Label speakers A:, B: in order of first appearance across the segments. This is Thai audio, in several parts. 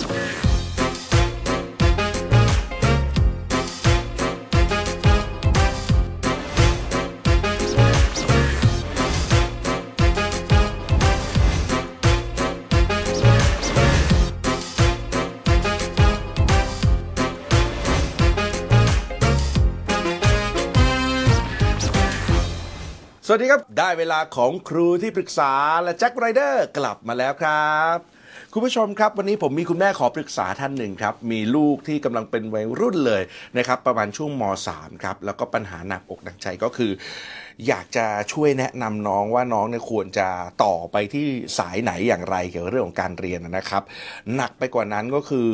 A: สวัสดีครับ ได้เวลาของครูที่ปรึกษาและแจ็คไรเดอร์กลับมาแล้วครับ คุณผู้ชมครับ วันนี้ผมมีคุณแม่ขอปรึกษาท่านหนึ่งครับ มีลูกที่กำลังเป็นวัยรุ่นเลยนะครับ ประมาณช่วงม .3 ครับ แล้วก็ปัญหาหนักอกหนักใจก็คือ อยากจะช่วยแนะนำน้องว่าน้องเนี่ยควรจะต่อไปที่สายไหนอย่างไรเกี่ยวกับเรื่องของการเรียนนะครับ หนักไปกว่านั้นก็คือ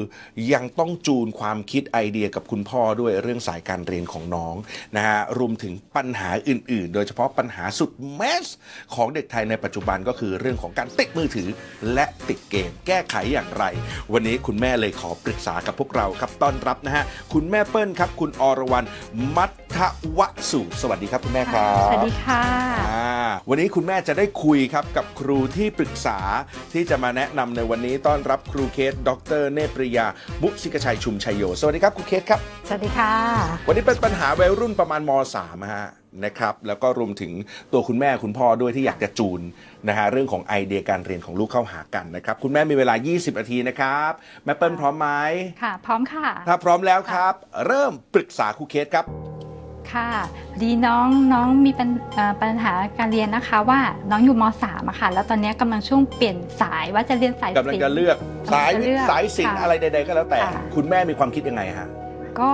A: ยังต้องจูนความคิดไอเดียกับคุณพ่อด้วยเรื่องสายการเรียนของน้องนะฮะรวมถึงปัญหาอื่น ๆ โดยเฉพาะปัญหาสุดแมสของเด็กไทยในปัจจุบันก็คือเรื่องของการติดมือถือ และติดเกมแก้ไขอย่างไร วันนี้คุณแม่เลยขอปรึกษากับพวกเราครับต้อนรับนะฮะคุณแม่เปิ้ลครับ คุณอรวรรณมัทวสุสวัสดีครับคุณแม่ครับ
B: วัสดีค่ะ
A: อ่าวันนี้คุณแม่จะได้คุยครับกับครูที่ปรึกษาที่จะมาแนะนำในวันนี้ต้อนรับครูเคส ดร เนปริยา มุสิกชัยชุมชัยโย สวัสดีครับครูเคสครับ
B: สวัสดีค่ะ
A: วันนี้เป็นปัญหาวัยรุ่นประมาณม .3 ฮะนะครับแล้วก็รวมถึงตัวคุณแม่คุณพ่อด้วยที่อยากจะจูนนะฮะเรื่องของไอเดียการเรียนของลูกเข้าหากันนะครับคุณแม่มีเวลา 20 นาทีนะครับแม่เปิ้ลพร้อมไหม
B: ค่ะ พร้อมค่ะ
A: ถ้าพร้อมแล้วครับ เริ่มปรึกษาครูเคสครับ
B: ค่ะดีน้องน้องมีปัญเอ่อปัญหาการเรียนนะคะว่าน้องอยู่ม .3 อะค่ะ แล้วตอนนี้กำลังช่วงเปลี่ยนสายว่าจะเรียนสาย
A: กำลัง
B: ศิล
A: จะ
B: ป์
A: เลือกสายวิทย์
B: กำลังจะเลือก
A: สายศิลป์
B: ค่ะ
A: อะไรใดๆก็แล้วแต่
B: ค่ะ
A: คุณแม่มีความคิดยังไงฮะ
B: ก็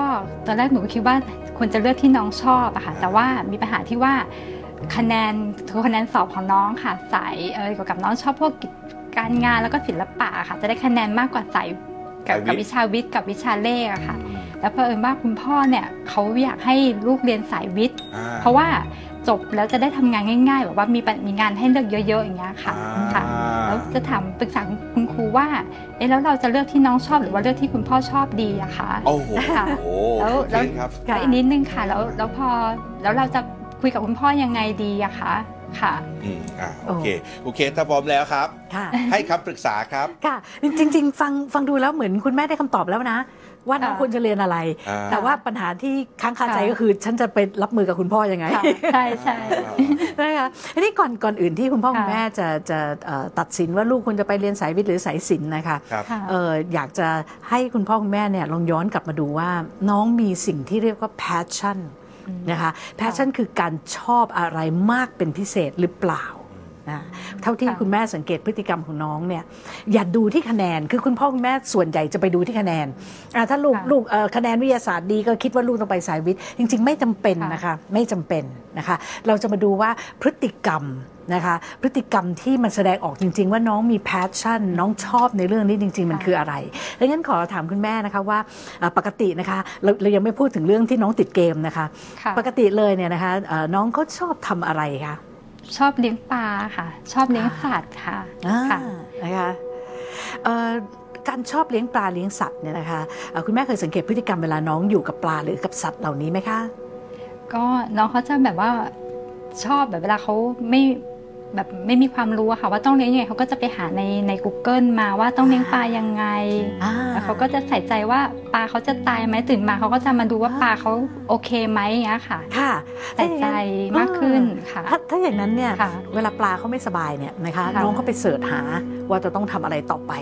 B: ตอนแรกหนูก็คิดว่าควรจะเลือกที่น้องชอบอะค่ะแต่ว่ามีปัญหาที่ว่าคะแนนคะแนนสอบของน้องค่ะ สายเออเกี่ยวกับน้องชอบพวกกิจการงานแล้วก็ศิลปะค่ะ จะได้คะแนนมากกว่าสายกับ
A: สายวิทย์
B: กับวิชาวิทย์กับวิชาเลขอะค่ะ แล้วเพอเอิญว่าคุณพ่อเนี่ยเขาอยากให้ลูกเรียนสายวิทย์
A: อ่
B: เพราะว่าจบแล้วจะได้ทำงานง่ายๆแบบว่ามีปะมีงานให้เลือกเยอะ ๆ อย่างเงี้ยค่ะ
A: อ่า
B: ค่ะแล้วจะถามปรึกษาคุณครูว่าเอ๊ะแล้วเราจะเลือกที่น้องชอบหรือว่าเลือกที่คุณพ่อชอบดีอะคะ
A: โอ้โห
B: ค่ะแล้ว
A: โอ
B: แล้ว
A: เคครับ
B: แล้วอีกนิดนึงค่ะแล้วแล้วพอแล้วเราจะคุยกับคุณพ่อยังไงดีอะคะค่ะ
A: อืมอ่าโอเค โอเค ถ้าพร้อมแล้วครับ
C: ค่ะ
A: ให้คำปรึกษาครับ
C: ค่ะ จริง ๆ ฟังฟังดูแล้วเหมือนคุณแม่ได้คำตอบแล้วนะ ว่าน้อง
B: ค่ะ
C: ควรจะเรียนอะไร
A: อ่า
C: แต่ว่าปัญหาที่ค้างคาใจ
B: ค่ะ
C: ก็คือฉันจะไปรับมือกับคุณพ่อยังไง
B: ค่ะใช่ใช่
C: นะคะทีนี้ก่อนก่อนอื่นที่คุณพ่อ
B: ค่ะ
C: คุณแม่จะจะเอ่อตัดสินว่าลูกควรจะไปเรียนสายวิทย์หรือสายศิลป์นะคะ
A: ครับ
B: ค่ะ
C: เอออยากจะให้คุณพ่อคุณแม่เนี่ยลองย้อนกลับมาดูว่าน้องมีสิ่งที่เรียกว่า passion นะคะ passion คือการชอบอะไรมากเป็นพิเศษหรือเปล่า นะเท่าที่
B: ค่ะ
C: คุณแม่สังเกตพฤติกรรมของน้องเนี่ยอย่าดูที่คะแนนคือคุณพ่อคุณแม่ส่วนใหญ่จะไปดูที่คะแนนอะถ้าลูก
B: ค่ะ
C: ลูกเอ่อคะแนนวิทยาศาสตร์ดีก็คิดว่าลูกต้องไปสายวิทย์ จริง ๆ ไม่จำเป็น
B: ค่ะ
C: นะคะไม่จำเป็นนะคะ เราจะมาดูว่าพฤติกรรมนะคะพฤติกรรมที่มันแสดงออกจริง ๆ ว่าน้องมี passion น้องชอบในเรื่องนี้จริง ๆ มัน
B: ค่ะ
C: คืออะไรดังนั้นขอถามคุณแม่นะคะว่าเอ่อปกตินะคะเราเรายังไม่พูดถึงเรื่องที่น้องติดเกมนะคะ
B: ค่ะ
C: ปกติเลยเนี่ยนะคะเอ่อน้องเขาชอบทำอะไรคะ
B: ชอบเลี้ยงปลาค่ะ ชอบเลี้ยงสัตว์ค่ะ
C: อ่า
B: ค่ะ
C: นะคะเอ่อการชอบเลี้ยงปลาเลี้ยงสัตว์เนี่ยนะคะเอ่อคุณแม่เคยสังเกตพฤติกรรมเวลาน้องอยู่กับปลาหรือกับสัตว์เหล่านี้ไหมคะ
B: ก็น้องเขาจะแบบว่าชอบแบบเวลาเขาไม่ แบบไม่มีความรู้อะค่ะ ว่าต้องเลี้ยงยังไงเขาก็จะไปหาในใน Google มาว่าต้องเลี้ยงปลายังไง
C: อ่า
B: แล้วเขาก็จะใส่ใจว่าปลาเขาจะตายไหมตื่นมาเขาก็จะมาดูว่า
C: อ่า
B: ปลาเขาโอเคไหมอย่างเงี้ยค่ะ
C: ค่ะ
B: ใส่ใจมากขึ้นค่ะ
C: ถ้าถ้าอย่างนั้นเนี่ย
B: ค่ะ
C: เวลาปลาเขาไม่สบายเนี่ยนะคะ
B: ค่ะ
C: น้องเขาไป search หาว่าจะต้องทำอะไรต่อไป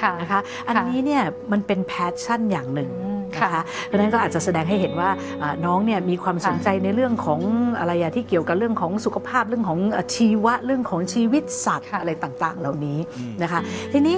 B: ค่ะ
C: นะคะ อันนี้เนี่ยมันเป็น passion อย่างหนึ่ง
B: อืม
C: นะ
B: ค่ะ
C: คะเพราะฉะนั้นก็อาจจะแสดงให้เห็นว่าอ่าน้องเนี่ยมีความสนใจในเรื่องของอะไรอะที่เกี่ยวกับเรื่องของสุขภาพเรื่องของอะชีวะเรื่องของชีวิตสัตว์
B: ค่ะ
C: อะไรต่างๆ เหล่านี้
A: อืม
C: นะคะ ทีนี้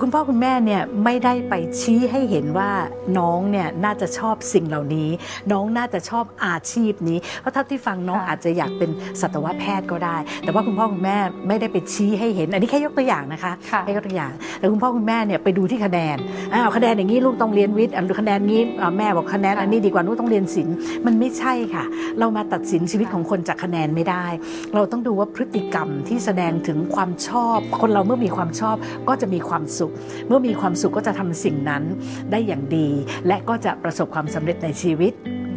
B: ค่ะ
C: เอ่อคุณพ่อคุณแม่เนี่ยไม่ได้ไปชี้ให้เห็นว่าน้องเนี่ยน่าจะชอบสิ่งเหล่านี้ น้องน่าจะชอบอาชีพนี้ เพราะเท่าที่ฟังน้อง
B: ค่ะ
C: อาจจะอยากเป็นสัตวแพทย์ก็ได้ แต่ว่าคุณพ่อคุณแม่ไม่ได้ไปชี้ให้เห็น อันนี้แค่ยกตัวอย่างนะคะ
B: ค่ะ
C: แค่ยกตัวอย่าง แต่คุณพ่อคุณแม่เนี่ยไปดูที่คะแนนอ้าวคะแนนอย่างนี้ลูกต้องเรียนวิทย์อันคะแนนนี้อ่าแม่บอกคะแนนอันนี้ดีกว่าลูกต้องเรียนศิลป์มันไม่ใช่ค่ะ เรามาตัดสินชีวิตของคนจากคะแนนไม่ได้ เราต้องดูว่าพฤติกรรมที่แสดงถึงความชอบ คนเราเมื่อมีความชอบก็จะมีความสุขเมื่อมีความสุขก็จะทำสิ่งนั้นได้อย่างดี และก็จะประสบความสำเร็จในชีวิต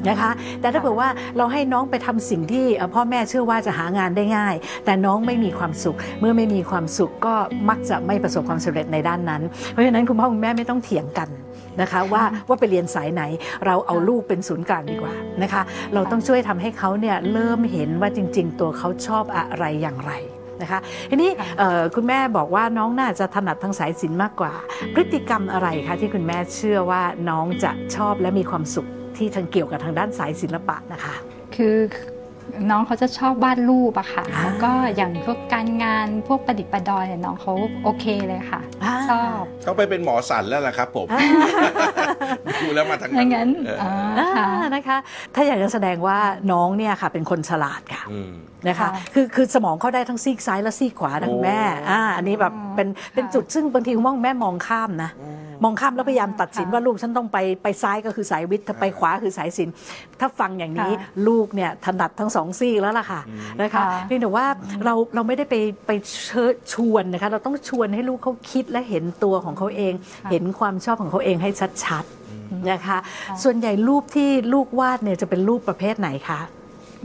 C: นะคะ แต่ถ้าเผื่อว่าเราให้น้องไปทำสิ่งที่เอ่อพ่อแม่เชื่อว่าจะหางานได้ง่าย แต่น้องไม่มีความสุข เมื่อไม่มีความสุขก็มักจะไม่ประสบความสำเร็จในด้านนั้น เพราะฉะนั้นคุณพ่อคุณแม่ไม่ต้องเถียงกันนะคะว่าว่าไปเรียนสายไหนเราเอาลูกเป็นศูนย์กลางดีกว่านะคะ เราต้องช่วยทำให้เขาเนี่ยเริ่มเห็นว่าจริง ๆ ตัวเขาชอบอะไรอย่างไร นะคะทีนี้
B: ค่ะ
C: เอ่อคุณแม่บอกว่าน้องน่าจะถนัดทางสายศิลป์มากกว่า พฤติกรรมอะไรคะที่คุณแม่เชื่อว่าน้องจะชอบและมีความสุขที่ทางเกี่ยวกับทางด้านสายศิลปะนะคะ
B: คือ น้องเขาจะชอบวาดรูปอะค่ะ
C: อ่า
B: แล้วก็อย่างพวกการงานพวกประดิษฐ์ประดอยเนี่ยน้องเขาโอเคเลยค่ะ
C: อ่า
B: ชอบ
A: ต้องไปเป็นหมอสันแล้วล่ะครับผมดูแล้วมาทั้ง
B: อย่างนั้น
A: เออ
B: อ่า
C: อ่า
B: ค่ะ
C: นะคะถ้าอยากจะแสดงว่าน้องเนี่ยค่ะ เป็นคนฉลาดค่ะ
A: อืม
C: นะคะ
B: ค่ะ
C: คือคือสมองเขาได้ทั้งซีกซ้ายและซีกขวานะคุณแม่
A: โอ้
C: อ่าอันนี้แบบเป็นเป็น
B: ค่ะ
C: จุดซึ่งบางทีคุณพ่อคุณแม่มองข้ามนะ มองข้ามแล้วพยายามตัดสิน
B: ค่ะ
C: ว่าลูกฉันต้องไปไปซ้ายก็คือสายวิทย์ถ้าไปขวาคือสายศิลป์ถ้าฟังอย่างนี้
B: ค่ะ
C: ลูกเนี่ยถนัดทั้งสองซีกแล้วล่ะค่ะนะคะ
B: ค่ะ
C: เพียงแต่ว่าเราเราไม่ได้ไปไปเชิญชวนนะคะเราต้องชวนให้ลูกเขาคิดและเห็นตัวของเขาเอง เห็นความชอบของเขาเองให้ชัดๆนะคะ ส่วนใหญ่รูปที่ลูกวาดเนี่ยจะเป็นรูปประเภทไหนคะ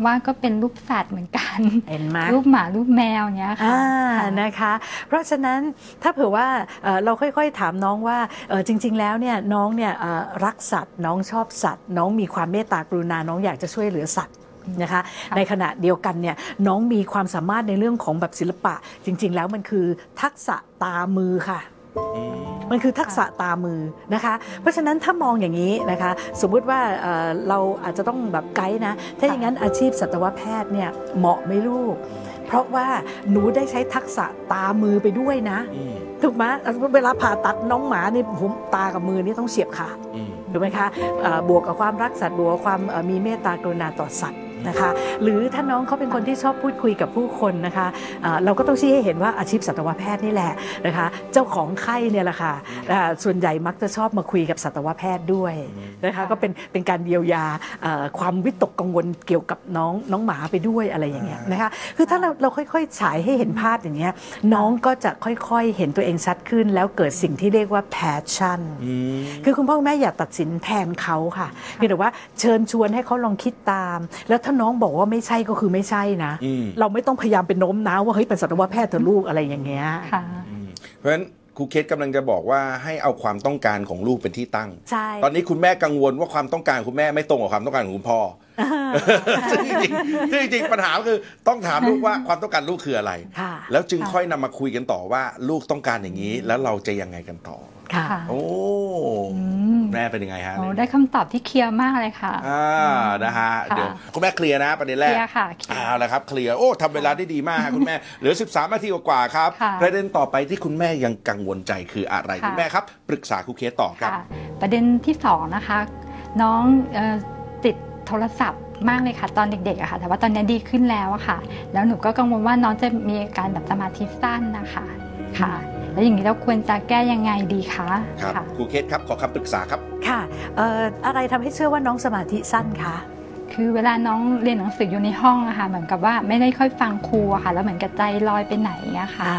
B: ว่าก็เป็นรูปสัตว์เหมือนกัน
C: เห็นไหม
B: รูปหมารูปแมวเนี้ยค่ะ
C: อ่า
B: ค่ะ
C: นะคะ เพราะฉะนั้นถ้าเผื่อว่าเอ่อเราค่อยๆถามน้องว่าเอ่อจริง ๆ แล้วเนี่ยน้องเนี่ยเอ่อรักสัตว์น้องชอบสัตว์ น้องมีความเมตตากรุณาน้องอยากจะช่วยเหลือสัตว์นะคะ
B: ค่ะ
C: ในขณะเดียวกันเนี่ยน้องมีความสามารถในเรื่องของแบบศิลปะ จริง ๆ แล้วมันคือทักษะตามือค่ะ มันคือทักษะตามือนะคะ เพราะฉะนั้นถ้ามองอย่างนี้นะคะ สมมุติว่าเอ่อเราอาจจะต้องแบบไกด์นะ ถ้าอย่างนั้นอาชีพสัตวแพทย์เนี่ยเหมาะไหมลูก เพราะว่าหนูได้ใช้ทักษะตามือไปด้วยนะ
A: อืม
C: ถูกไหมเวลาผ่าตัดน้องหมานี่ผมตากับมือนี่ต้องเฉียบขาด
A: อืม
C: ถูกไหมคะเอ่อบวกกับความรักสัตว์บวกกับความเอ่อมีเมตตากรุณาต่อสัตว์ นะคะ หรือถ้าน้องเขาเป็นคนที่ชอบพูดคุยกับผู้คนนะคะเอ่อเราก็ต้องชี้ให้เห็นว่าอาชีพสัตวแพทย์นี่แหละนะคะ เจ้าของไข้เนี่ยแหละค่ะอ่าส่วนใหญ่มักจะชอบมาคุยกับสัตวแพทย์ด้วยนะคะก็เป็นเป็นการเยียวยาเอ่อความวิตกกังวลเกี่ยวกับน้องน้องหมาไปด้วยอะไรอย่างเงี้ยนะคะคือถ้าเราเราค่อยๆฉายให้เห็นภาพอย่างเงี้ยน้องก็จะค่อยๆเห็นตัวเองชัดขึ้น แล้วเกิดสิ่งที่เรียกว่า passion
A: อืม
C: คือคุณพ่อคุณแม่อย่าตัดสินแทนเขาค่ะเพียงแต่ว่าเชิญชวนให้เขาลองคิดตาม แล้วถ้าน้องบอกว่าไม่ใช่ก็คือไม่ใช่นะ
A: อืม
C: เราไม่ต้องพยายามเป็นโน้มน้าวว่าเฮ้ยเป็นสัตวแพทย์เถอะลูกอะไรอย่างเงี้ย
B: ค่ะ
A: เพราะฉะนั้นครูเคสกำลังจะบอกว่าให้เอาความต้องการของลูกเป็นที่ตั้ง
C: ใช่
A: ตอนนี้คุณแม่กังวลว่าความต้องการคุณแม่ไม่ตรงกับความต้องการของคุณพ่อซึ่งจริงๆซึ่งจริงๆปัญหาก็คือต้องถามลูกว่าความต้องการลูกคืออะไร
C: ค่ะ
A: แล้วจึง
B: ค่ะ
A: ค่อยนำมาคุยกันต่อว่าลูกต้องการอย่างนี้ แล้วเราจะยังไงกันต่อ
C: ค่ะ
B: ค่ะ
A: โอ้
B: อืม
A: แม่เป็นยังไงฮะ
B: โอ้ได้คำตอบที่เคลียร์มากเลยค่ะ
A: อ่านะฮะ
B: ค่ะ
A: เดี๋ยวคุณแม่เคลียร์นะประเด็น
B: เค
A: แรก
B: ลียร์ค่ะเคลียร์
A: เอาละครับเคลียร์โอ้ทำเวลาได้ดีมากฮะคุณแม่ เหลือ 13 นาทีกว่าๆครับ
B: ค่ะ
A: ประเด็นต่อไปที่คุณแม่ยังกังวลใจคืออะไร
B: ค่ะ
A: คุณแม่ครับ ปรึกษาครูเคสต่อครับ
B: ค่ะประเด็นที่สองนะคะ น้องเอ่อติดโทรศัพท์มากเลยค่ะ ตอนเด็กๆอะค่ะ แต่ว่าตอนนี้ดีขึ้นแล้วอะค่ะ แล้วหนูก็กังวลว่าน้องจะมีอาการแบบสมาธิสั้นนะคะค่ะ แล้วอย่างนี้เราควรจะแก้ยังไงดีคะ
A: ครับ
B: ค่ะ
A: ครูเคสครับขอคำปรึกษาครับ
C: ค่ะเอ่ออะไรทำให้เชื่อว่าน้องสมาธิสั้นคะ
B: คือเวลาน้องเรียนหนังสืออยู่ในห้องอะค่ะเหมือนกับว่าไม่ได้ค่อยฟังครูอะค่ะ แล้วเหมือนกับใจลอยไปไหนอะค่ะ
C: อ่า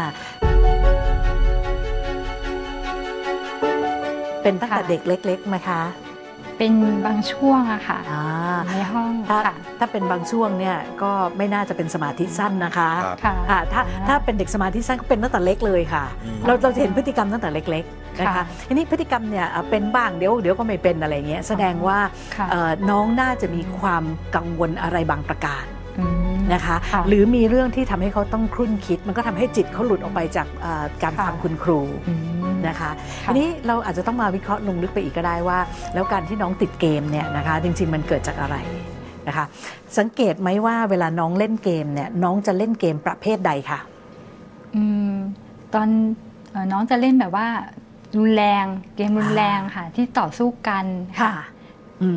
C: เป็นตั้งแต่
B: ค่ะ
C: เด็กเล็กๆไหมคะ
B: เป็นบางช่วงอะค่ะ
C: อ่า
B: ในห้อง
C: ถ้า
B: ค่ะ
C: ถ้าเป็นบางช่วงเนี่ยก็ไม่น่าจะเป็นสมาธิสั้นนะคะ
A: ครับ
B: ค่ะ
C: อ่าถ้าถ้าเป็นเด็กสมาธิสั้นก็เป็นตั้งแต่เล็กเลยค่ะ
A: อืม
C: เราเราจะเห็นพฤติกรรมตั้งแต่เล็กๆนะคะ
B: ค่ะ
C: ทีนี้พฤติกรรมเนี่ยอะเป็นบ้างเดี๋ยวเดี๋ยวก็ไม่เป็นอะไรเงี้ยแสดงว่า
B: ค่ะ
C: เอ่อน้องน่าจะมีความกังวลอะไรบางประการ
B: อืม
C: นะคะ
B: ค่ะ
C: หรือมีเรื่องที่ทำให้เขาต้องครุ่นคิด มันก็ทำให้จิตเขาหลุดออกไปจากเอ่อการ
B: ค่ะ
C: ฟังคุณครู
B: อืม
C: นะคะ
B: ค่ะ
C: ทีนี้เราอาจจะต้องมาวิเคราะห์ลงลึกไปอีกก็ได้ว่า แล้วการที่น้องติดเกมเนี่ยนะคะจริงๆมันเกิดจากอะไรนะคะ สังเกตไหมว่าเวลาน้องเล่นเกมเนี่ยน้องจะเล่นเกมประเภทใดคะ
B: อืมตอนเอ่อน้องจะเล่นแบบว่ารุนแรงเกมรุนแรงค่ะ ที่ต่อสู้กัน
C: อืม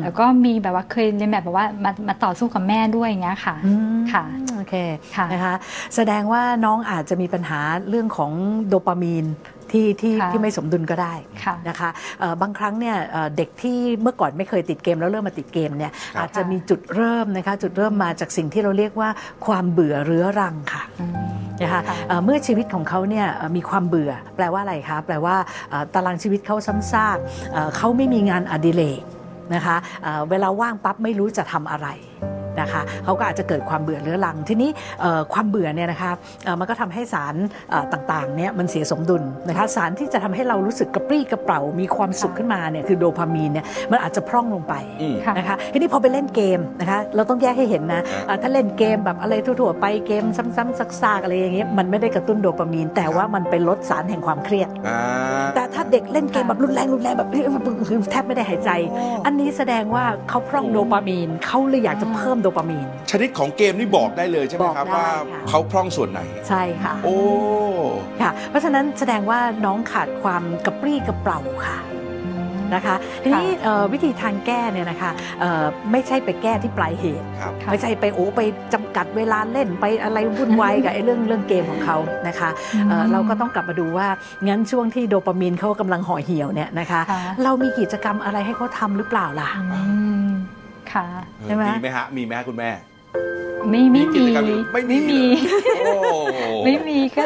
B: แล้วก็มีแบบว่าเคยเรียนแบบแบบว่ามามาต่อสู้กับแม่ด้วยอย่างเงี้ยค่ะ
C: อืม
B: ค่ะ
C: โอเค
B: ค่ะ
C: นะคะแสดงว่าน้องอาจจะมีปัญหาเรื่องของโดปามีนที่ที่
B: ค่ะ
C: ที่ไม่สมดุลก็ได้
B: ค่ะ
C: นะคะเอ่อบางครั้งเนี่ยเอ่อเด็กที่เมื่อก่อนไม่เคยติดเกมแล้วเริ่มมาติดเกมเนี่ย
A: ครับ
C: อาจจะมีจุดเริ่มนะคะจุดเริ่มมาจากสิ่งที่เราเรียกว่าความเบื่อเรื้อรังค่ะ
B: อืม
C: นะคะ
B: ค่ะ
C: เอ่อเมื่อชีวิตของเขาเนี่ยเอ่อมีความเบื่อแปลว่าอะไรคะแปลว่าเอ่อตารางชีวิตเขาซ้ำซากเอ่อเขาไม่มีงานอดิเรก นะคะเอ่อเวลาว่างปั๊บไม่รู้จะทำอะไรนะคะเขาก็อาจจะเกิดความเบื่อเรื้อรัง ทีนี้เอ่อความเบื่อเนี่ยนะคะเอ่อมันก็ทำให้สารเอ่อต่างๆเนี่ยมันเสียสมดุลนะคะสารที่จะทำให้เรารู้สึกกระปรี้กระเป๋ามีความสุขขึ้นมาเนี่ยคือโดพามีนเนี่ยมันอาจจะพร่องลงไป
A: อืม
B: ค่ะ
C: นะคะทีนี้พอไปเล่นเกมนะคะเราต้องแยกให้เห็นนะ
A: อ่า
C: เอ่อถ้าเล่นเกมแบบอะไรทั่วๆไปเกมซ้ำๆซากๆอะไรอย่างเงี้ยมันไม่ได้กระตุ้นโดพามีน แต่ว่ามันไปลดสารแห่งความเครียด
A: อ่า
C: แต่ถ้าเด็กเล่นเกมแบบรุนแรงรุนแรงแบบแทบไม่ได้หายใจ อันนี้แสดงว่าเขาพร่องโดพามีนเขาเลยอยากจะเพิ่มโดพามีน
A: ชนิดของเกมนี่บอกได้เลยใช่ไหมครับ
C: บอกได้
A: ว่า
C: ค่ะ
A: เขาพร่องส่วนไหน
C: ใช่ค่ะ
A: โอ้
C: ค่ะ เพราะฉะนั้นแสดงว่าน้องขาดความกระปรี้กระเป๋าค่ะ นะคะทีนี้เอ่อวิธีทางแก้เนี่ยนะคะเอ่อไม่ใช่ไปแก้ที่ปลายเหตุ
A: ครับ
B: ค่ะ
C: ไม่ใช่ไปโอ้ไปจำกัดเวลาเล่นไปอะไรวุ่นวายกับไอ้เรื่องเรื่องเกมของเขานะคะเอ่อเราก็ต้องกลับมาดูว่างั้นช่วงที่โดปามีนเขากำลังห่อเหี่ยวเนี่ยนะคะ
B: ค่ะ
C: เรามีกิจกรรมอะไรให้เขาทำหรือเปล่าล่ะ
B: อืมค่ะ
C: ใช่ไหม
A: มีไหมฮะ มีไหมฮะคุณแม่
B: ไม่ไม่
A: กิ
B: มี
A: จกรรอื่นไม่มี
B: ไม่มี
A: เลยโอ้
B: ไม่มีก็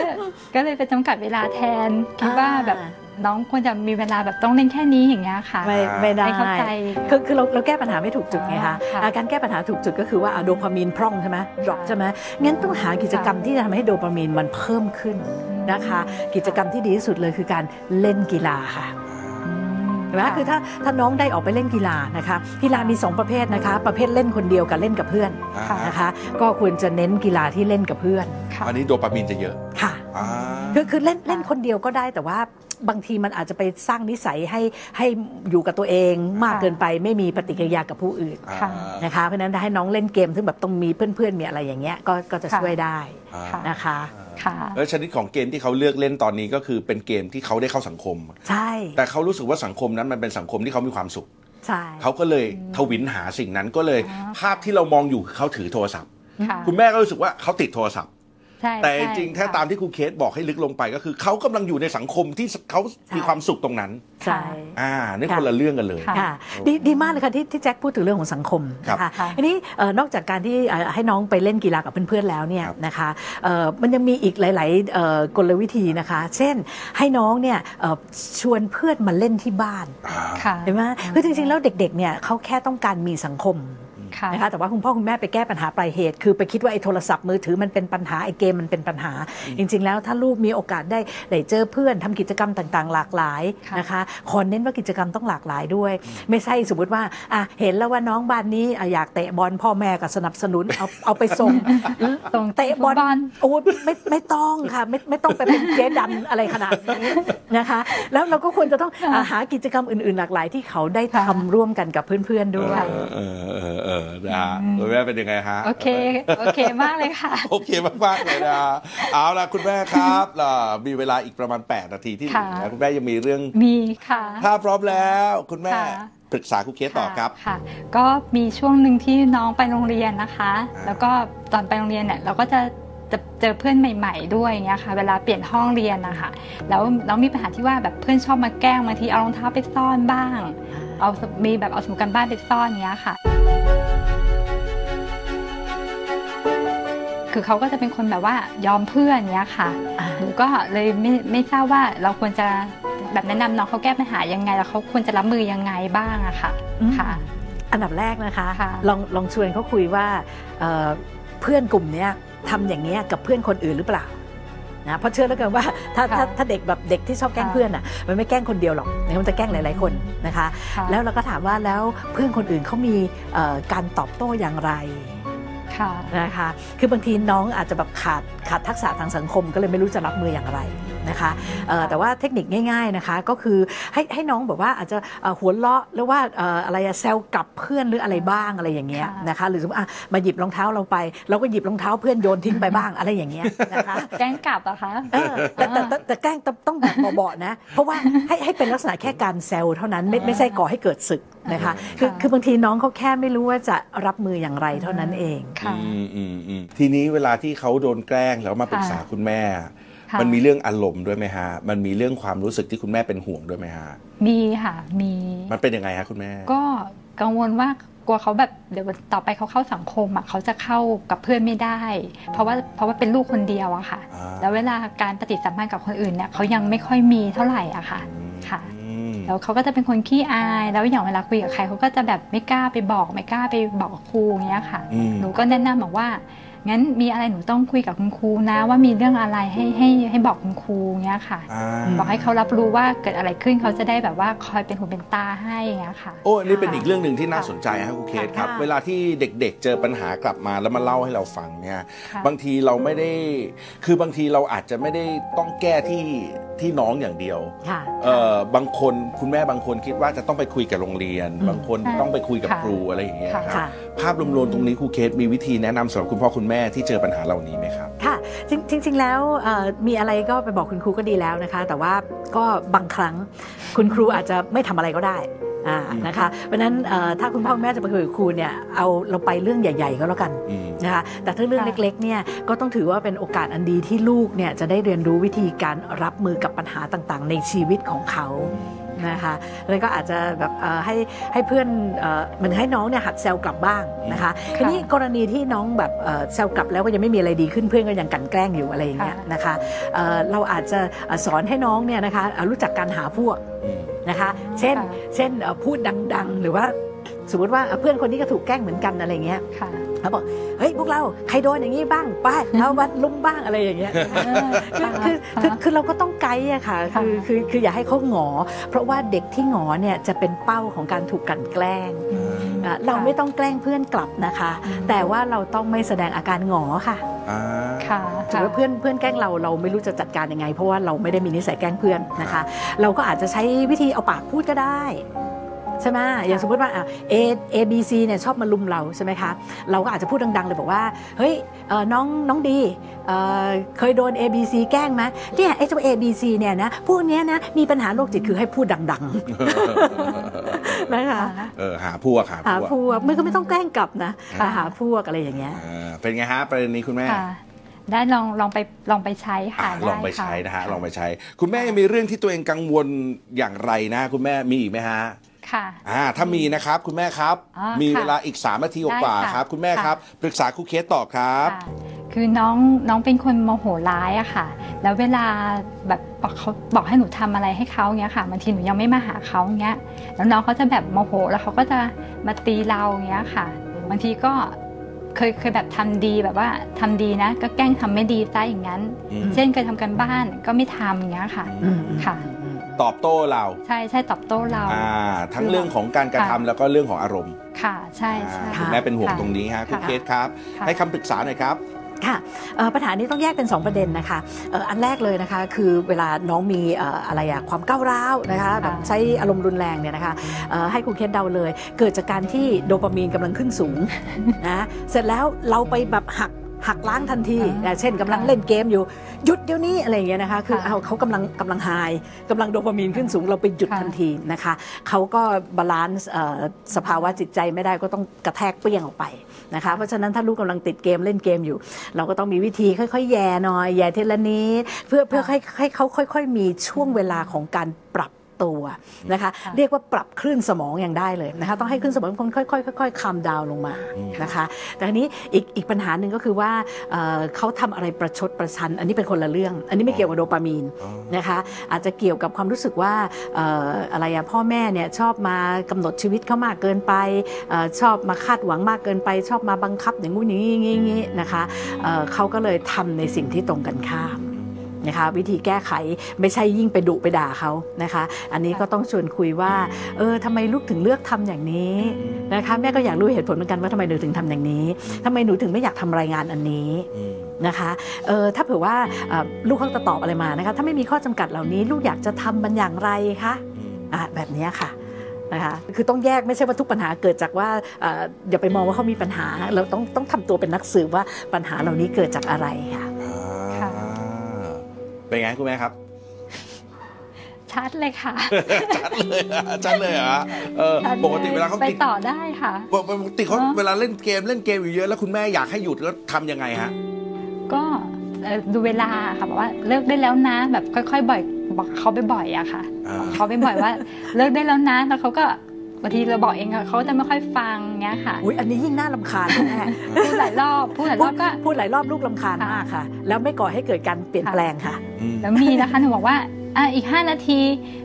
B: ก็เลยไปจำกัดเวลาแทนคิดว่าแบบ น้องควรจะมีเวลาแบบต้องเล่นแค่นี้อย่างเงี้ยค่ะ
C: ไม่ไม่ได้
B: ให้เข้าใจ
C: คือคือเราเราแก้ปัญหาไม่ถูกจุดไงคะ
B: ค่ะ
C: อ่าการแก้ปัญหาถูกจุดก็คือว่าอะโดพามีนพร่องใช่ไหมดรอปใช่ไหมงั้นต้องหากิจกรรมที่จะทำให้โดพามีนมันเพิ่มขึ้นนะคะ กิจกรรมที่ดีที่สุดเลยคือการเล่นกีฬาค่ะ
B: อืม
C: เห็นไหมคือถ้าถ้าน้องได้ออกไปเล่นกีฬานะคะ กีฬามี 2 ประเภทนะคะ ประเภทเล่นคนเดียวกับเล่นกับเพื่อน
A: อ่า
C: นะคะ ก็ควรจะเน้นกีฬาที่เล่นกับเพื่อน
B: ค่ะ
A: อันนี้โดปามีนจะเยอะ
C: ค่ะ
A: อ่า
C: คือคือเล่นเล่นคนเดียวก็ได้แต่ว่า บางทีมันอาจจะไปสร้างนิสัยให้ให้อยู่กับตัวเองมาก
B: ค่ะ
C: เกินไปไม่มีปฏิกิริยากับผู้อื่น
B: ค่ะ
C: นะคะเพราะฉะนั้นถ้าให้น้องเล่นเกมซึ่งแบบต้องมีเพื่อนๆมีอะไรอย่างเงี้ยก็ก็จะ
B: ค่ะ
C: ช่วยได้
A: อ่า
B: ค่ะ
C: นะคะ
B: ค่ะ
A: แล้วชนิดของเกมที่เขาเลือกเล่นตอนนี้ก็คือเป็นเกมที่เขาได้เข้าสังคม
C: ใช่
A: แต่เขารู้สึกว่าสังคมนั้นมันเป็นสังคมที่เขามีความสุข
C: ใช่
A: เขาก็เลยทวินหาสิ่งนั้นก็เลย
B: อ๋อ
A: ภาพที่เรามองอยู่คือเขาถือโทรศัพท์
B: ค่ะ
A: คุณแม่ก็รู้สึกว่าเขาติดโทรศัพท์
B: ใช่
A: แต่จ
B: ใช่
A: ริงๆถ้า
B: ค่ะ
A: ตามที่ครูเคสบอกให้ลึกลงไปก็คือเขากำลังอยู่ในสังคมที่เขามีความสุขตรงนั้น
C: ใช่
A: อ่านี่คนละเรื่องกันเลย
B: ค่ะ
C: ค่ะดีดีมากเลยค่ะที่ที่แจ็คพูดถึงเรื่องของสังคม
A: ครับ
C: นะคะ
B: ค่ะ
C: ทีนี้เอ่อนอกจากการที่เอ่อให้น้องไปเล่นกีฬากับเพื่อนๆแล้วเนี่ย
A: ครับ
C: นะคะเอ่อมันยังมีอีกหลายๆเอ่อกลวิธีนะคะ เช่นให้น้องเนี่ยเอ่อชวนเพื่อนมาเล่นที่บ้าน
A: อ่า
B: ค่ะ
C: เห็นไหมคือจริงๆ แล้วเด็กๆ เนี่ยเขาแค่ต้องการมีสังคม
B: ค่ะ
C: นะคะแต่ว่าคุณพ่อคุณแม่ไปแก้ปัญหาปลายเหตุ คือไปคิดว่าไอ้โทรศัพท์มือถือมันเป็นปัญหาไอ้เกมมันเป็นปัญหา จริง ๆ แล้วถ้าลูกมีโอกาสได้ได้เจอเพื่อนทำกิจกรรมต่างๆ หลากหลาย
B: ค่ะ
C: นะคะขอเน้นว่ากิจกรรมต้องหลากหลายด้วย ไม่ใช่สมมติว่าอะเห็นแล้วว่าน้องบ้านนี้อะอยากเตะบอลพ่อแม่ก็สนับสนุนเอาเอาไปส่ง
B: ส่ง
C: เตะบอล
B: บอล
C: โอ้ไม่ไม่ต้องค่ะไม่ไม่ต้องไปเป็นเจ๊ดันอะไรขนาดนี้นะคะ แล้วเราก็ควรจะต้องอะหากิจกรรมอื่นๆ หลากหลายที่เขาได้
B: ค่ะ
C: ทำร่วมกันกับเพื่อนๆด้วย
A: เออเออเออเออนะฮะคุณแม่เป็นยังไงฮะ
B: โอเค โอเคมากเลยค่ะ
A: โอเคมากๆเลยนะเอาล่ะคุณแม่ครับล่ะมีเวลาอีกประมาณ 8 นาทีที่เหลือ
B: ค่ะ
A: คุณแม่ยังมีเรื่อง
B: มีค่ะ
A: ถ้าพร้อมแล้วคุณแม่
B: ค่ะ
A: ปรึกษาครูเคสต่อครับ
B: ค่ะ ก็มีช่วงหนึ่งที่น้องไปโรงเรียนนะคะ
A: อ่า
B: แล้วก็ตอนไปโรงเรียนเนี่ยเราก็จะจะเจอเพื่อนใหม่ ๆ ด้วยอย่างเงี้ยค่ะ เวลาเปลี่ยนห้องเรียนนะคะแล้วน้องมีปัญหาที่ว่าแบบเพื่อนชอบมาแกล้งบางทีเอารองเท้าไปซ่อนบ้าง เอาสมีแบบเอาสมุดกันบ้านไปซ่อนอย่างเงี้ยค่ะ คือเขาก็จะเป็นคนแบบว่ายอมเพื่อนเนี้ยค่ะ
C: อ่า
B: หนูก็เลยไม่ไม่ทราบว่าเราควรจะแบบแนะนำน้องเขาแก้ปัญหายังไง แล้วเขาควรจะรับมือยังไงบ้างอะค่ะ
C: อืม
B: ค่ะ
C: อันดับแรกนะคะ
B: ค่ะ
C: ลองลองชวนเขาคุยว่าเอ่อเพื่อนกลุ่มเนี้ยทำอย่างเงี้ยกับเพื่อนคนอื่นหรือเปล่านะเพราะเชื่อแล้วกันว่าถ้า
B: ค่ะ
C: ถ้าถ้าเด็กแบบเด็กที่ชอบแกล้ง
B: ค่ะ
C: เพื่อนอะมันไม่แกล้งคนเดียวหรอกมันจะแกล้งหลาย ๆ คนนะคะ
B: ค่ะ
C: แล้วเราก็ถามว่าแล้วเพื่อนคนอื่นเขามีเอ่อการตอบโต้อย่างไร
B: ค่ะ
C: นะคะคือบางทีน้องอาจจะแบบขาดขาดทักษะทางสังคม ก็เลยไม่รู้จะรับมืออย่างไรนะคะเอ่อ
B: ค่ะ
C: แต่ว่าเทคนิคง่ายๆนะคะก็คือให้ให้น้องแบบว่าอาจจะเอ่อหัวเราะหรือว่าเอ่ออะไรอะแซวกลับเพื่อนหรืออะไรบ้างอะไรอย่างเงี้ย
B: ค่ะ
C: นะคะหรือสมมติอะมาหยิบรองเท้าเราไป เราก็หยิบรองเท้าเพื่อนโยนทิ้งไปบ้างอะไรอย่างเงี้ยนะคะ
B: แกล้งกลับอะคะ
C: เออแต่แต่แต่แต่แกล้งต้องต้องแบบเบาๆนะ เพราะว่าให้ให้เป็นลักษณะแค่การแซวเท่านั้นไม่ไม่ใช่ก่อให้เกิดศึก นะคะคือ
B: ค่ะ
C: คือบางทีน้องเขาแค่ไม่รู้ว่าจะรับมืออย่างไรเท่านั้นเอง
B: ค่ะ
A: อืมอืมอืมทีนี้เวลาที่เขาโดนแกล้งแล้วมาปรึกษา
B: ค่ะ
A: คุณแม่
B: ค่ะ
A: มันมีเรื่องอารมณ์ด้วยไหมฮะ มันมีเรื่องความรู้สึกที่คุณแม่เป็นห่วงด้วยไหมฮะ
B: มีค่ะมี
A: มันเป็นยังไงฮะคุณแม่
B: ก็กังวลว่ากลัวเขาแบบเดี๋ยวต่อไปเขาเข้าสังคมอะเขาจะเข้ากับเพื่อนไม่ได้ เพราะว่าเพราะว่าเป็นลูกคนเดียวอะค่ะ
A: อ่า
B: แล้วเวลาการปฏิสัมพันธ์กับคนอื่นเนี่ยเขายังไม่ค่อยมีเท่าไหร่อะค่ะค่ะ
A: อืม
B: แล้วเขาก็จะเป็นคนขี้อาย แล้วอย่างเวลาคุยกับใครเขาก็จะแบบไม่กล้าไปบอกไม่กล้าไปบอกกับครูอย่างเงี้ยค่ะ
A: อืม
B: หนูก็แนะนำบอกว่างั้นมีอะไรหนูต้องคุยกับคุณครูนะ ว่ามีเรื่องอะไรให้ให้ให้บอกคุณครูเงี้ยค่ะ
A: อ่า
B: บอกให้เขารับรู้ว่าเกิดอะไรขึ้นเขาจะได้แบบว่าคอยเป็นหูเป็นตาให้อย่างเงี้ยค่ะ
A: โอ้อันนี่เป็นอีกเรื่องหนึ่งที่น่าสนใจครับครูเคสครับ
C: ค่ะ
A: เวลาที่เด็กๆ เจอปัญหากลับมาแล้วมาเล่าให้เราฟังเนี่ย
B: ค่ะ
A: บางทีเราไม่ได้ คือบางทีเราอาจจะไม่ได้ต้องแก้ที่ ที่น้องอย่างเดียว
C: ค่ะ
A: เอ่อบางคนคุณแม่บางคนคิดว่าจะต้องไปคุยกับโรงเรียน
C: อืม
A: บางคน
B: ใช่
A: ต้องไปคุยกับ
B: ค่ะ
A: ครูอะไรอย่างเงี้ยค
B: ค่ะ
A: รับ
C: ค่ะ
A: ภาพรวมๆตรงนี้ครูเคสมีวิธีแนะนำสำหรับคุณพ่อคุณแม่ที่เจอปัญหาเหล่านี้ไหมครับ
C: ค่ะจริงจริงๆแล้วเอ่อมีอะไรก็ไปบอกคุณครูก็ดีแล้วนะคะ แต่ว่าก็บางครั้งคุณครูอาจจะไม่ทำอะไรก็ได้อ่า
A: อืม
C: นะคะเพราะฉะนั้นเอ่อถ้าคุณพ่อคุณแม่จะไปคุยกับครูเนี่ยเอาเราไปเรื่องใหญ่ ๆ ก็แล้วกัน
A: อืม
C: นะคะแต่ถ้าเรื่อง
B: ค่ะ
C: เล็กๆเนี่ยก็ต้องถือว่าเป็นโอกาสอันดีที่ลูกเนี่ยจะได้เรียนรู้วิธีการรับมือกับปัญหาต่างๆ ในชีวิตของเขานะคะแล้วก็อาจจะแบบเอ่อให้ให้เพื่อนเอ่อเหมันให้น้องเนี่ยหัดแซวกลับบ้างนะคะทีนี้กรณีที่น้องแบบเอ่อแซวกลับแล้วก็ยังไม่มีอะไรดีขึ้นเพื่อนก็ยังกลันแกล้งอยู่อะไรอย่างเงี้ย
B: ค่ะ
C: นะคะเอ่อเราอาจจะเอ่อสอนให้น้องเนี่ยนะคะเอ่อรู้จักการหาพวก
A: อืม
C: นะคะ เช่น
B: ค่ะ
C: เช่นเอ่อพูดดัง ๆ หรือว่าสมมติว่าเอ่อเพื่อนคนนี้ก็ถูกแกล้งเหมือนกันอะไรเงี้ย
B: ค่ะ
C: เขาบอกเฮ้ยพวกเราใครโดนอย่างนี้บ้างไปเอาวัดลุมบ้างอะไรอย่างเงี้ยคือคือคือคือเราก็ต้องไกด์อะค่ะคือคือคืออย่าให้เขาหงอ เพราะว่าเด็กที่หงอเนี่ยจะเป็นเป้าของการถูกกลันแกล้ง อะเราไม่ต้องแกล้งเพื่อนกลับนะคะ
B: อืม
C: แต่ว่าเราต้องไม่แสดงอาการหงอค่ะ
A: อ่า
B: ค่ะ
C: ถือว่าเพื่อนเพื่อนแกล้งเราเราไม่รู้จะจัดการยังไง เพราะว่าเราไม่ได้มีนิสัยแกล้งเพื่อนนะคะ เราก็อาจจะใช้วิธีเอาปากพูดก็ได้ ใช่ไหมอย่างสมมติว่าอะ A A B C เนี่ยชอบมาลุมเราใช่ไหมคะเราก็อาจจะพูดดัง ๆ เลยบอกว่าเฮ้ยเอ่อน้องน้องดีเอ่อเคยโดน A B C แกล้งไหมเนี่ยไอ้เจ้า A B C เนี่ยนะพวกเนี้ยนะมีปัญหาโรคจิตคือให้พูดดังๆนะคะ
A: เออหาพวกหา
C: หา
A: พวก
C: พวกมันก็ไม่ต้องแกล้งกลับนะ
B: ค่ะ
C: หาพวกอะไรอย่างเงี้ย
A: อ่าเป็นไงฮะประเด็นนี้คุณแม่
B: ค่ะได้ลองลองไปลองไปใช้ค่ะ
A: อะ
B: ด้
A: ลองไป
B: ค่
A: ใช้นะฮะลองไปใช้ คุณแม่ยังมีเรื่องที่ตัวเองกังวลอย่างไรนะ คุณแม่มีอีกไหมฮะ
B: ค่ะ
A: อ่าถ้ามีนะครับคุณแม่ครับ
B: อ๋อ
A: มี
B: ค่ะ
A: เวลาอีก3นาทีกว่า
B: ได้
A: ๆ
B: ค่ะ
A: ครับ คุณแม่
B: ค่ะ
A: ครับ ปรึกษาครูเคสต่อครับ
B: ค่ะคือน้องน้องเป็นคนโมโหร้ายอะค่ะ แล้วเวลาแบบบอกเขาบอกให้หนูทำอะไรให้เขาเงี้ยค่ะบางทีหนูยังไม่มาหาเขาเงี้ย แล้วน้องเขาจะแบบโมโหแล้วเขาก็จะมาตีเราเงี้ยค่ะ บางทีก็เคยเคยแบบทำดีแบบว่าทำดีนะ ก็แกล้งทำไม่ดีซะอย่างนั้น
A: อืม
B: เช่นเคยทำกันบ้านก็ไม่ทำอย่างเงี้ยค่ะ
C: อืม
B: ค่ะ
C: อืม
A: ตอบโต้เรา
B: ใช่ใช่ตอบโต้เรา
A: อ่าทั้งเรื่องของการกระทำ
B: ค่ะ
A: แล้วก็เรื่องของอารมณ์
B: ค่ะใช่ใช่
A: อ่า
C: ค่ะ
A: คุณแม่เป็นห่วง
B: ค่ะ
A: ตรงนี้ฮะครู
B: ค่ะ
A: เคสครับ
B: ค่ะ
A: ให้คำปรึกษาหน่อยครับ
C: ค่ะเอ่อปัญหานี้ต้องแยกเป็น 2 ประเด็นนะคะเอ่ออันแรกเลยนะคะคือเวลาน้องมีเอ่ออะไรอะความก้าวร้าวนะคะแบบใช้อารมณ์รุนแรงเนี่ยนะคะเอ่อให้ครูเคสเดาเลย เกิดจากการที่โดปามีนกำลังขึ้นสูงนะเสร็จแล้วเราไปแบบหัก หักล้างทันที
B: อ่า
C: นะเช่นกำลังเล่นเกมอยู่ หยุดเดี๋ยวนี้อะไรอย่างเงี้ยนะคะคือ
B: ค่ะ
C: เอาเขากำลังกำลัง high กำลังโดปามีนขึ้นสูงเราไปหยุด
B: ค่ะ
C: ทันทีนะคะเขาก็ balance เอ่อสภาวะจิตใจไม่ได้ก็ต้องกระแทกเปรี้ยงออกไปนะคะเพราะฉะนั้นถ้าลูกกำลังติดเกมเล่นเกมอยู่ เราก็ต้องมีวิธีค่อยๆ แหย่หน่อยแหย่ทีละนิดเพื่อเพื่อให้ให้เขาค่อย ๆ มีช่วงเวลาของการปรับ ตัวนะคะ
B: ค่ะ
C: เรียกว่าปรับคลื่นสมองอย่างได้เลยนะคะต้องให้คลื่นสมองคนค่อยๆค่อยๆ calm down ลงมานะคะแต่ทีนี้อีกอีกปัญหาหนึ่งก็คือว่าเอ่อเขาทำอะไรประชดประชัน อันนี้เป็นคนละเรื่อง อันนี้ไม่เกี่ยวกับโดปามีน
A: อ๋อ
C: นะคะอาจจะเกี่ยวกับความรู้สึกว่าเอ่ออะไรอะพ่อแม่เนี่ยชอบมากำหนดชีวิตเขามากเกินไปเออชอบมาคาดหวังมากเกินไป ชอบมาบังคับอย่างงู้นอย่างนี้อย่างนี้อย่างนี้นะคะเอ่อเขาก็เลยทำในสิ่งที่ตรงกันข้าม นะคะวิธีแก้ไขไม่ใช่ยิ่งไปดุไปด่าเขานะคะ อันนี้ก็ต้องชวนคุยว่าเออทำไมลูกถึงเลือกทำอย่างนี้นะคะแม่ก็อยากรู้เหตุผลเหมือนกันว่าทำไมหนูถึงทำอย่างนี้ทำไมหนูถึงไม่อยากทำรายงานอันนี้
A: อืม
C: นะคะเออถ้าเผื่อว่าเอ่อลูกเขาจะตอบอะไรมานะคะถ้าไม่มีข้อจำกัดเหล่านี้ ลูกอยากจะทำมันอย่างไรคะ
A: อืม
C: อะแบบเนี้ยค่ะนะคะคือต้องแยกไม่ใช่ว่าทุกปัญหาเกิดจากว่าเอ่ออย่าไปมองว่าเขามีปัญหา เราต้องต้องทำตัวเป็นนักสืบว่าปัญหาเหล่านี้เกิดจากอะไรค่ะ
B: ค่ะ
A: อ่า เป็นไงคุณแม่ครับ
B: ชัดเลยค่ะ
A: ชัดเลยอะชัดเลยเหรอเออ
B: ชัด
A: ปกติเวลาเขา
B: ไป
A: ติด
B: ต่อได้ค่ะ
A: ปกติเขา
B: เนอะ
A: เวลาเล่นเกมเล่นเกมอยู่เยอะแล้วคุณแม่อยากให้หยุดแล้วทำยังไงฮะ
B: ก็เอ่อดูเวลาค่ะบอกว่าเลิกได้แล้วนะ แบบค่อยๆบ่อยบอกเขาไปบ่อยๆอะค่ะ
A: อ่า
B: เขาไปบ่อยว่า เลิกได้แล้วนะแล้วเขาก็ บางทีเราบอกเองอะเขาจะไม่ค่อยฟังเงี้ยค่ะ
C: อุ้ยอันนี้ยิ่งน่าลำคาญแน่
B: พูดหลายรอบพูดหลายรอบก็
C: พูดหลายรอบลูกลำคาญมากค่ะ แล้วไม่ก่อให้เกิดการเปลี่ยนแปลงค่ะ
A: อืม
B: แล้วมีนะคะหนูบอกว่าอะอีก 5 นาที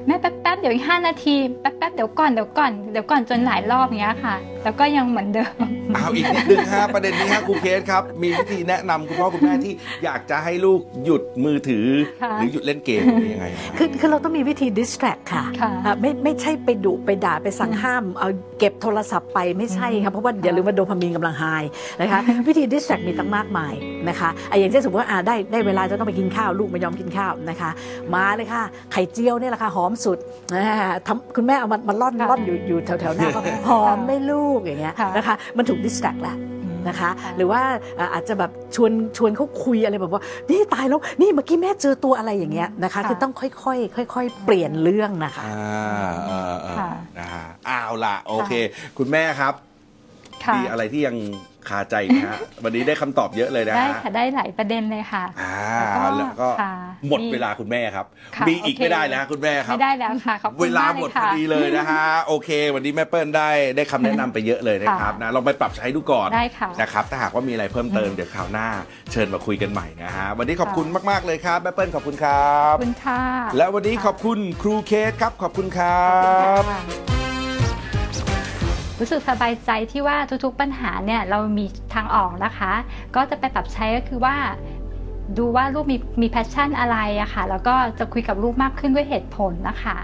B: แม่แป๊บๆเดี๋ยวอีก5นาทีแป๊บๆเดี๋ยวก่อนเดี๋ยวก่อนเดี๋ยวก่อนจนหลายรอบอย่างเงี้ยค่ะ แล้วก็ยังเหมือนเดิม
A: เอาอีกนิดนึงฮะประเด็นนี้ฮะครูเคสครับ มีวิธีแนะนำคุณพ่อคุณแม่ที่อยากจะให้ลูกหยุดมือถือ
B: ค่ะ
A: หรือหยุดเล่นเกมยังไงฮะ
C: คือคือเราต้องมีวิธี distract ค่ะ
B: ค่ะ
C: อะไม่ไม่ใช่ไปดุไปด่าไปสั่งห้ามเอาเก็บโทรศัพท์ไปไม่ใช่ครับเพราะว่าอย่าลืมว่าโดพามีนกำลังไฮนะคะ วิธี distract มีตั้งมากมายนะคะอะอย่างเช่นสมมติว่าอะได้ได้เวลาจะต้องไปกินข้าวลูกไม่ยอมกินข้าวนะคะ มาเลยค่ะไข่เจียวเนี่ยแหละค่ะหอมสุดอ่าทำคุณแม่เอามามาล่อน
B: ค่ะ
C: ล่อนอยู่อยู่แถวแถวๆหน้าก็หอมไม่ลูกอย่างเงี้ย
B: ค่ะ
C: นะคะมันถูก distract แล้วนะคะ
B: ค่ะ
C: หรือว่าอ่าอาจจะแบบชวนชวนเขาคุยอะไรแบบว่านี่ตายแล้วนี่เมื่อกี้แม่เจอตัวอะไรอย่างเงี้ยนะคะคือต้องค่อยๆค่อย ๆ เปลี่ยนเรื่องนะคะ
A: อ่าเออเออ
B: ค่ะ
A: นะฮะอ้าวล่ะโอเค คุณแม่ครับ
B: ค่ะ
A: มีอะไรที่ยังคาใจไหมฮะวันนี้ได้คำตอบเยอะเลยนะ
B: ได้
A: ฮะ
B: ค่ะได้หลายประเด็นเลยค่ะ
A: อ่า
B: แล้
A: แล้ว
B: วก็
A: ก็
B: ค่ะ
A: หมด
B: มี
A: เวลาคุณแม่ครับ
B: ค่ะ
A: มีอีก
B: โอเค
A: ไม่ได้แล้วคุณแม่ครับ
B: ไม่ได้แล้วค่ะขอบคุณ
A: เวลาม
B: ก
A: หมด
B: ย
A: พอ
B: ค่ะ
A: ดีเลยนะฮะ โอเค วันนี้แม่เปิ้ลได้ได้คำแนะนำไปเยอะเลยนะครับ
B: ค่ะ
A: นะลองไปปรับใช้ดูก่อน
B: ได้ค่ะ
A: นะครับถ้าหากว่ามีอะไรเพิ่มเติมเดี๋ยวคราวหน้าเชิญมาคุยกันใหม่นะฮะวันนี้ขอบคุณมากๆเลยครับแม่เปิ้ลขอบคุณครับ
B: ขอบคุณค่ะ
A: และวันนี้ขอบคุณครูเคสครับขอบคุณครับ
B: รู้สึกสบายใจที่ว่าทุกๆปัญหาเนี่ยเรามีทางออกนะคะ ก็จะไปปรับใช้ก็คือว่า ดูว่าลูกมีมี passion อะไรอะค่ะแล้วก็จะคุยกับลูกมากขึ้นด้วยเหตุผลนะคะ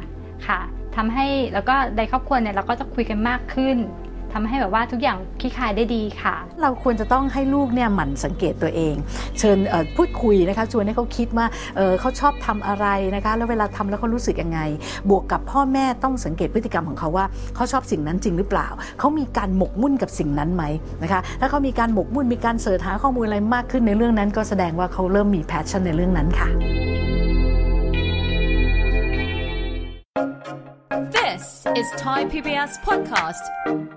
B: ค่ะทำให้แล้วก็ในครอบครัวเนี่ยเราก็จะคุยกันมากขึ้น ทำให้แบบว่าทุกอย่างคลี่คลายได้ดีค่ะ
C: เราควรจะต้องให้ลูกเนี่ยหมั่นสังเกตตัวเอง เชิญเอ่อพูดคุยนะคะชวนให้เขาคิดว่าเอ่อเขาชอบทำอะไรนะคะแล้วเวลาทำแล้วเขารู้สึกยังไง บวกกับพ่อแม่ต้องสังเกตพฤติกรรมของเขาว่าเขาชอบสิ่งนั้นจริงหรือเปล่าเขามีการหมกมุ่นกับสิ่งนั้นไหมนะคะถ้าเขามีการหมกมุ่นมีการเสิร์ชหาข้อมูลอะไรมากขึ้นในเรื่องนั้น ก็แสดงว่าเขาเริ่มมีแพชชั่นในเรื่องนั้นค่ะ
D: This is Thai PBS Podcast.